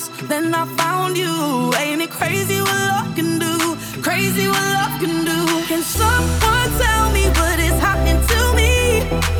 lost, then I found you. Ain't it crazy what love can do? Crazy what love can do. Can someone tell me what is happening to me?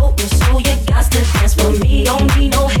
for me. Don't need no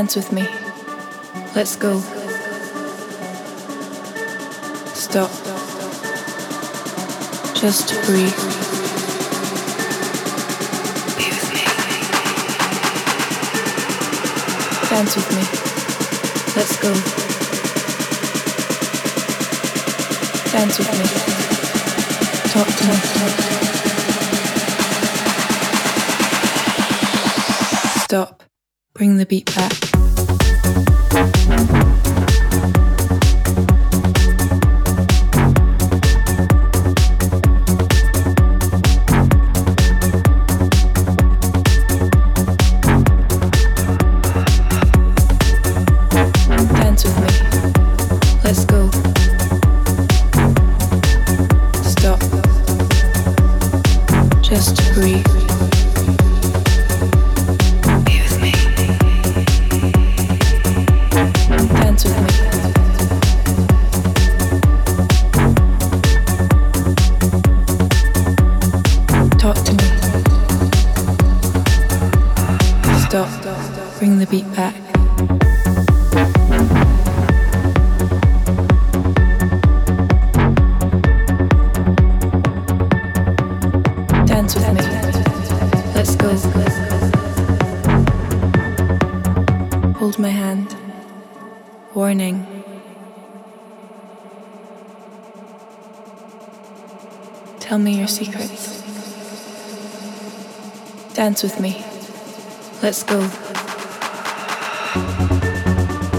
Dance with me. Let's go. Stop. Just breathe. Dance with me. Let's go. Dance with me. Talk to me. Stop. Bring the beat back. Dance with me. Let's go.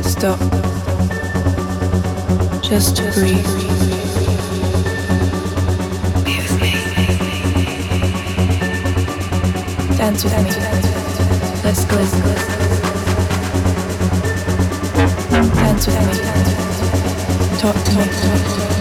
Stop. Just to breathe. Be with me. Dance with me. Let's go. Dance with me. Talk to me.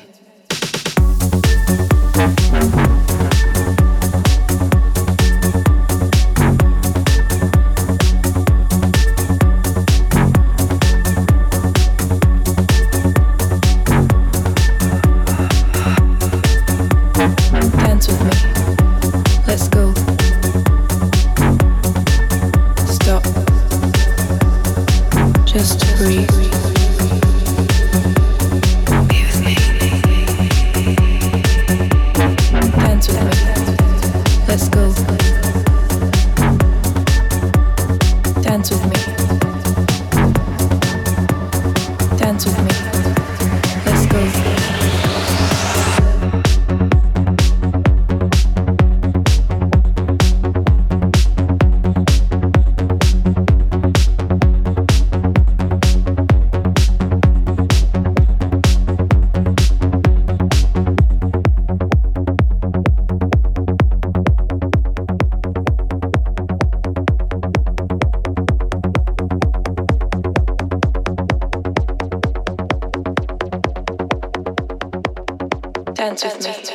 With me.